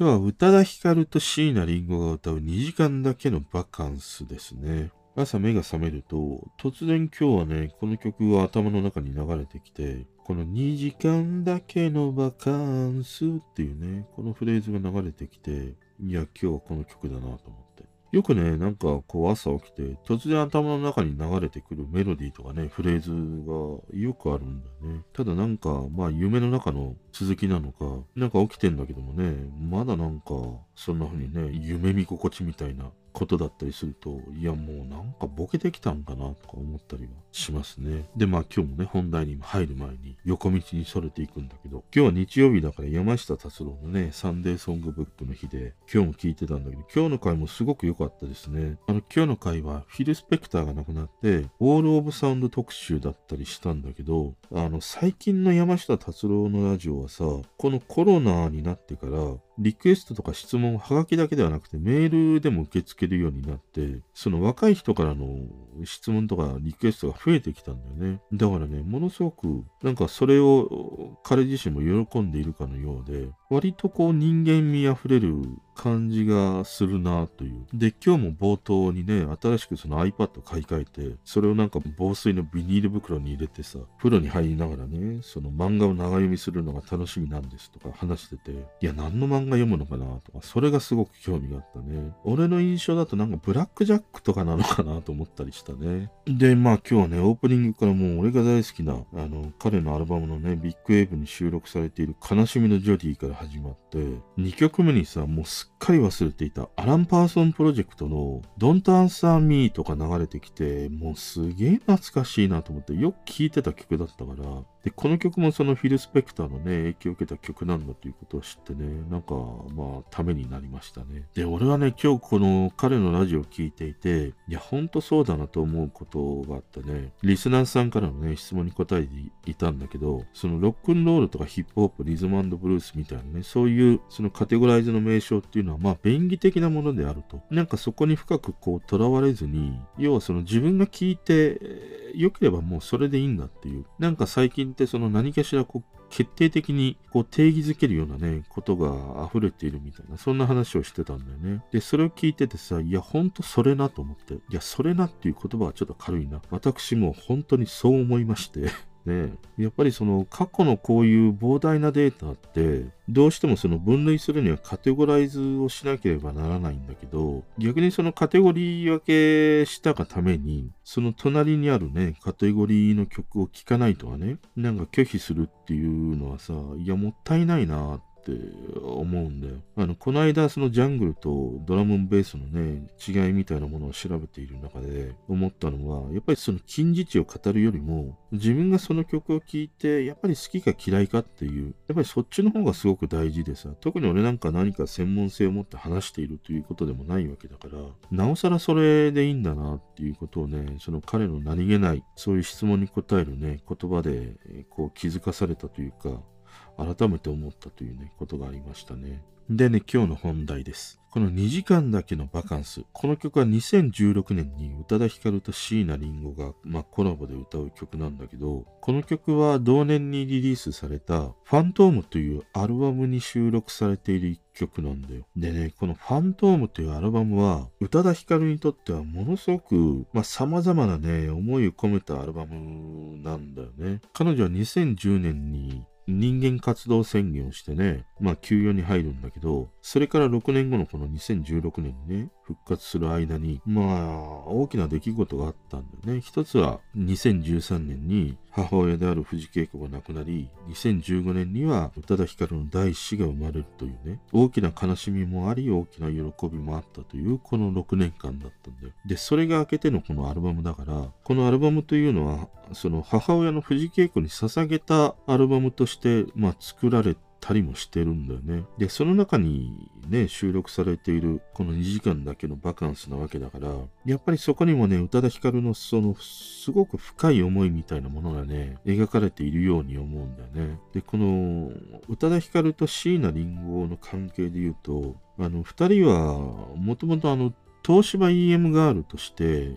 今日は宇多田ヒカルと椎名林檎が歌う2時間だけのバカンスですね。朝目が覚めると、突然今日はね、この曲が頭の中に流れてきて、この2時間だけのバカンスっていうね、このフレーズが流れてきて、いや、今日はこの曲だなと。よくね、なんかこう朝起きて、突然頭の中に流れてくるメロディーとかね、フレーズがよくあるんだよね。ただなんか、まあ夢の中の続きなのか、なんか起きてんだけどもね、まだなんか、そんな風にね、夢見心地みたいなことだったりすると、いやもうなんかボケてきたんかなとか思ったりはしますね。で、まあ今日もね、本題に入る前に横道にそれていくんだけど、今日は日曜日だから山下達郎のね、サンデーソングブックの日で、今日も聞いてたんだけど、今日の回もすごく良かったですね。あの、今日の回はフィル・スペクターが亡くなって、オール・オブ・サウンド特集だったりしたんだけど、あの、最近の山下達郎のラジオはさ、このコロナになってから、リクエストとか質問はがきだけではなくてメールでも受け付けるようになって、その若い人からの質問とかリクエストが増えてきたんだよね。だからね、ものすごくなんかそれを彼自身も喜んでいるかのようで、割とこう人間味あふれる感じがするなという。で、今日も冒頭にね、新しくその iPad 買い替えて、それをなんか防水のビニール袋に入れてさ、風呂に入りながらね、その漫画を長読みするのが楽しみなんですとか話してて、いや、何の漫画読むのかなとか、それがすごく興味があったね。俺の印象だとなんかブラックジャックとかなのかなと思ったりしたね。で、まあ今日はね、オープニングからもう俺が大好きな、あの、彼のアルバムのね、ビッグウェーブに収録されている悲しみのジョディから始まって、2曲目にさ、もうすっかり忘れていたアラン・パーソンプロジェクトの Don't Answer Me とか流れてきて、もうすげえ懐かしいなと思って、よく聴いてた曲だったから、で、この曲もそのフィル・スペクターのね、影響を受けた曲なんだということを知ってね、なんか、まあ、ためになりましたね。で、俺はね、今日この彼のラジオを聴いていて、いや、ほんとそうだなと思うことがあってね、リスナーさんからのね、質問に答えていたんだけど、そのロックンロールとかヒップホップ、リズムブルースみたいなね、そういうそのカテゴライズの名称っていうのは、まあ、便宜的なものであると。なんかそこに深くこう、とらわれずに、要はその自分が聞いて、良ければもうそれでいいんだっていう。なんか最近ってその何かしらこう、決定的にこう定義づけるようなね、ことが溢れているみたいな、そんな話をしてたんだよね。で、それを聞いててさ、いや、ほんとそれなと思って。いや、それなっていう言葉はちょっと軽いな。私も本当にそう思いまして。ね。やっぱりその過去のこういう膨大なデータって、どうしてもその分類するにはカテゴライズをしなければならないんだけど、逆にそのカテゴリー分けしたがために、その隣にあるね、カテゴリーの曲を聴かないとはね、なんか拒否するっていうのはさ、いや、もったいないなっって思うんだよ。あの、この間、そのジャングルとドラムベースのね、違いみたいなものを調べている中で思ったのは、やっぱりその近似値を語るよりも、自分がその曲を聴いて、やっぱり好きか嫌いかっていう、やっぱりそっちの方がすごく大事でさ、特に俺なんか何か専門性を持って話しているということでもないわけだから、なおさらそれでいいんだなっていうことをね、その彼の何気ない、そういう質問に答えるね、言葉で、こう気づかされたというか、改めて思ったというね、ことがありましたね。でね、今日の本題です。この2時間だけのバカンス。この曲は2016年に宇多田ヒカルと椎名林檎が、まあ、コラボで歌う曲なんだけど、この曲は同年にリリースされたファントームというアルバムに収録されている一曲なんだよ。でね、このファントームというアルバムは、宇多田ヒカルにとってはものすごく、まあ、様々なね、思いを込めたアルバムなんだよね。彼女は2010年に人間活動宣言をしてね、まあ休養に入るんだけど、それから6年後のこの2016年にね、復活する間に、まあ、大きな出来事があったんだよね。一つは2013年に母親である藤恵子が亡くなり、2015年には宇多田ヒカルの第一子が生まれるというね、大きな悲しみもあり、大きな喜びもあったというこの6年間だったんだよ。で、それが明けてのこのアルバムだから、このアルバムというのは、その母親の藤恵子に捧げたアルバムとして、まあ、作られてたりもしてるんだよね。で、その中にね、収録されているこの2時間だけのバカンスなわけだから、やっぱりそこにもね、宇多田ヒカルのそのすごく深い思いみたいなものがね、描かれているように思うんだよね。で、この宇多田ヒカルと椎名林檎の関係で言うと、あの、二人はもともとあの、東芝 EM ガールとして、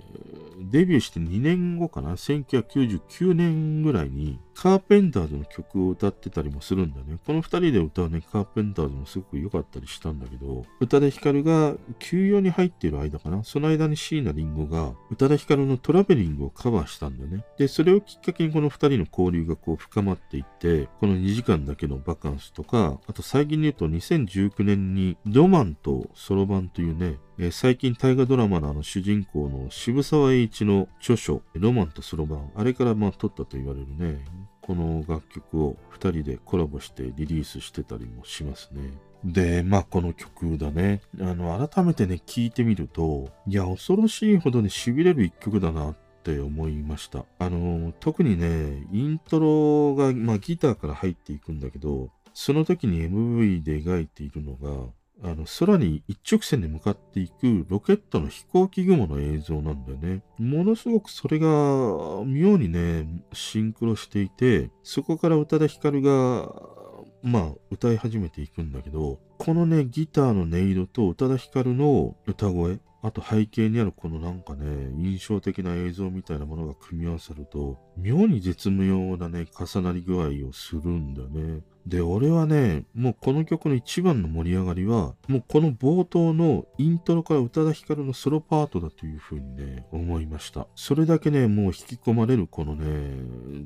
デビューして2年後かな ?1999 年ぐらいに、カーペンターズの曲を歌ってたりもするんだね。この2人で歌うね、カーペンターズもすごく良かったりしたんだけど、宇多田ヒカルが休養に入っている間かな？その間に椎名林檎が宇多田ヒカルのトラベリングをカバーしたんだね。で、それをきっかけにこの2人の交流がこう深まっていって、この2時間だけのバカンスとか、あと最近で言うと2019年にロマンとソロ版というね、えー、最近大河ドラマのあの主人公の渋沢栄一の著書、ロマンとソロ版、あれからまあ撮ったと言われるね、この楽曲を2人でコラボしてリリースしてたりもしますね。で、まあこの曲だね。あの、改めてね、聴いてみると、いや、恐ろしいほどに痺れる一曲だなって思いました。あの、特にね、イントロが、まあギターから入っていくんだけど、その時に MV で描いているのが、あの、空に一直線で向かっていくロケットの飛行機雲の映像なんだよね。ものすごくそれが妙にね、シンクロしていて、そこから宇多田ヒカルが、まあ、歌い始めていくんだけど、このね、ギターの音色と宇多田ヒカルの歌声、あと背景にあるこのなんかね、印象的な映像みたいなものが組み合わさると、妙に絶妙なね、重なり具合をするんだよね。で、俺はね、もうこの曲の一番の盛り上がりは、もうこの冒頭のイントロから宇多田ヒカルのソロパートだというふうにね、思いました。それだけね、もう引き込まれるこのね、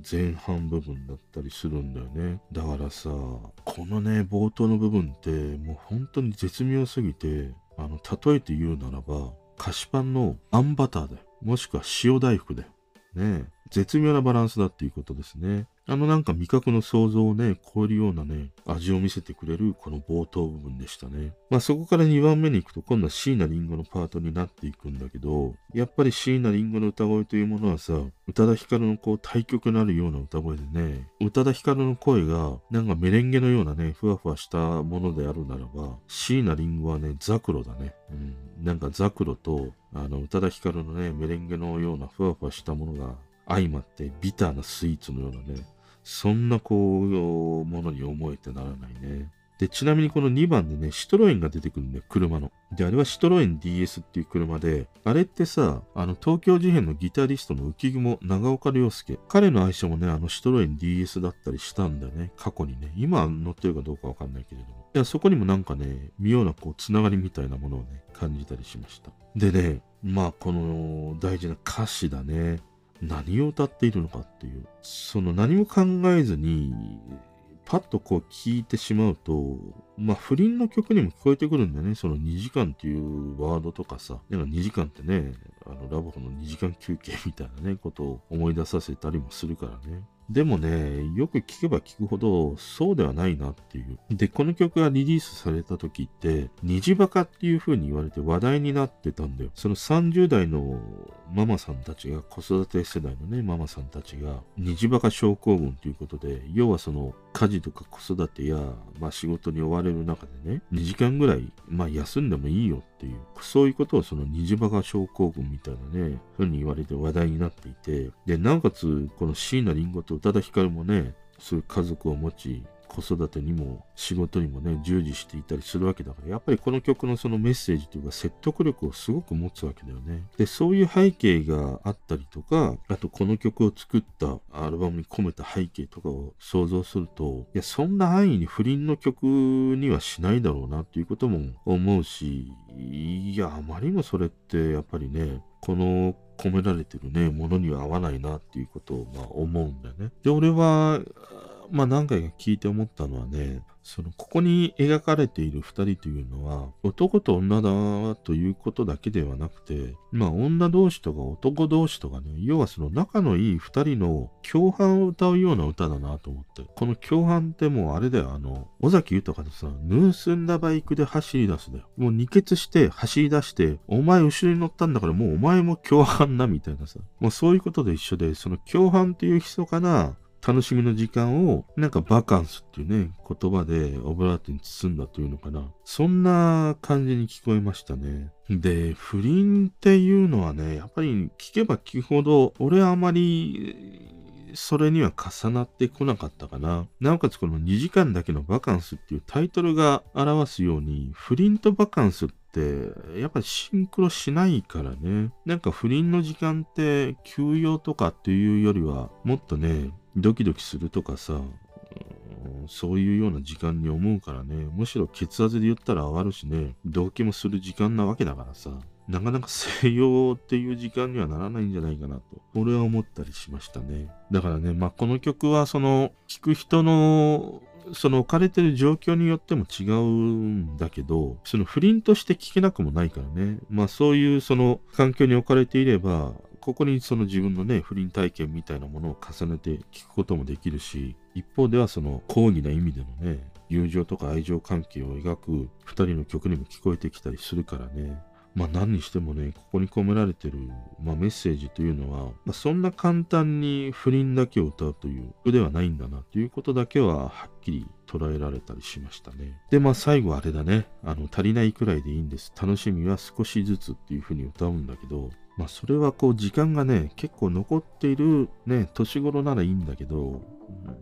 前半部分だったりするんだよね。だからさ、このね、冒頭の部分って、もう本当に絶妙すぎて、あの、例えて言うならば、菓子パンのあんバターだよ。もしくは塩大福だよ。ね絶妙なバランスだっていうことですね。あのなんか味覚の想像をね、超えるようなね、味を見せてくれるこの冒頭部分でしたね。まあそこから2番目に行くと今度は椎名林檎のパートになっていくんだけど、やっぱり椎名林檎の歌声というものはさ、宇多田ヒカルのこう対極のあるような歌声でね、宇多田ヒカルの声がなんかメレンゲのようなね、ふわふわしたものであるならば、椎名林檎はね、ザクロだね。うん。なんかザクロと、あの、宇多田ヒカルのね、メレンゲのようなふわふわしたものが相まってビターなスイーツのようなね、そんなこう、ものに思えてならないね。で、ちなみにこの2番でね、シトロエンが出てくるんだよ、車の。で、あれはシトロエン DS っていう車で、あれってさ、あの、東京事変のギタリストの浮雲、長岡亮介。彼の愛称もね、あの、シトロエン DS だったりしたんだよね、過去にね。今乗ってるかどうかわかんないけれども。いや、そこにもなんかね、妙なこう、つながりみたいなものをね、感じたりしました。でね、まあ、この大事な歌詞だね。何を歌っているのかっていう、その何も考えずに、パッとこう聞いてしまうと、まあ不倫の曲にも聞こえてくるんだよね。その2時間っていうワードとかさ、なんか2時間ってね、あのラボの2時間休憩みたいなね、ことを思い出させたりもするからね。でもね、よく聞けば聞くほど、そうではないなっていう。で、この曲がリリースされた時って、虹バカっていう風に言われて話題になってたんだよ。その30代のママさんたちが、子育て世代のね、ママさんたちが、虹バカ症候群ということで、要はその、家事とか子育てや、まあ仕事に追われる中でね、2時間ぐらい、まあ休んでもいいよっていう、そういうことをその虹バカ症候群みたいなね、ふうに言われて話題になっていて、で、なおかつ、この椎名林檎と宇多田ヒカルもね、そういう家族を持ち、子育てにも仕事にもね、従事していたりするわけだから、やっぱりこの曲のそのメッセージというか説得力をすごく持つわけだよね。で、そういう背景があったりとか、あとこの曲を作ったアルバムに込めた背景とかを想像すると、いや、そんな安易に不倫の曲にはしないだろうなっていうことも思うし、いや、あまりにもそれってやっぱりね、この込められてるね、ものには合わないなっていうことをまあ思うんだよね。で、俺は、まあ何回か聞いて思ったのはね、その、ここに描かれている二人というのは、男と女だということだけではなくて、まあ女同士とか男同士とかね、要はその仲のいい二人の共犯を歌うような歌だなと思って。この共犯ってもうあれだよ、あの、尾崎豊のさ、盗んだバイクで走り出すだよ。もう二血して走り出して、お前後ろに乗ったんだからもうお前も共犯だみたいなさ。もうそういうことで一緒で、その共犯っていう密かな楽しみの時間を、なんかバカンスっていうね、言葉でオブラートに包んだというのかな。そんな感じに聞こえましたね。で、不倫っていうのはね、やっぱり聞けば聞くほど、俺はあまり、それには重なってこなかったかな。なおかつこの2時間だけのバカンスっていうタイトルが表すように、不倫とバカンスって、やっぱりシンクロしないからね。なんか不倫の時間って休養とかっていうよりは、もっとね、ドキドキするとかさ、そういうような時間に思うからね、むしろ血圧で言ったら上がるしね、動機もする時間なわけだからさ、なかなか西洋っていう時間にはならないんじゃないかなと、俺は思ったりしましたね。だからね、まあ、この曲はその、聴く人のその置かれてる状況によっても違うんだけど、その不倫として聞けなくもないからね。まあそういうその環境に置かれていれば、ここにその自分のね、不倫体験みたいなものを重ねて聞くこともできるし、一方ではその抗議な意味でのね、友情とか愛情関係を描く二人の曲にも聞こえてきたりするからね。まあ何にしてもね、ここに込められてる、まあ、メッセージというのは、まあ、そんな簡単に不倫だけを歌うという句ではないんだなということだけははっきり捉えられたりしましたね。で、まあ最後あれだね。あの、足りないくらいでいいんです。楽しみは少しずつっていう風に歌うんだけど、まあそれはこう時間がね、結構残っているね、年頃ならいいんだけど、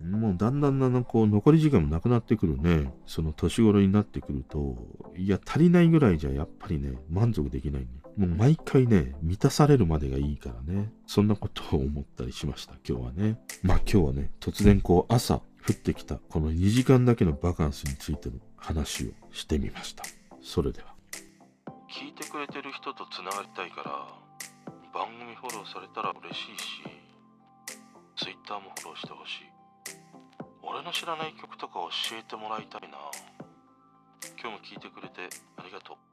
もうだんだんだんだんこう残り時間もなくなってくるね、その年頃になってくると、いや足りないぐらいじゃやっぱりね、満足できないね。もう毎回ね、満たされるまでがいいからね。そんなことを思ったりしました、今日はね。まあ今日はね、突然こう朝降ってきたこの2時間だけのバカンスについての話をしてみました。それでは。聞いてくれてる人とつながりたいから番組フォローされたら嬉しいし Twitter もフォローしてほしい俺の知らない曲とか教えてもらいたいな今日も聞いてくれてありがとう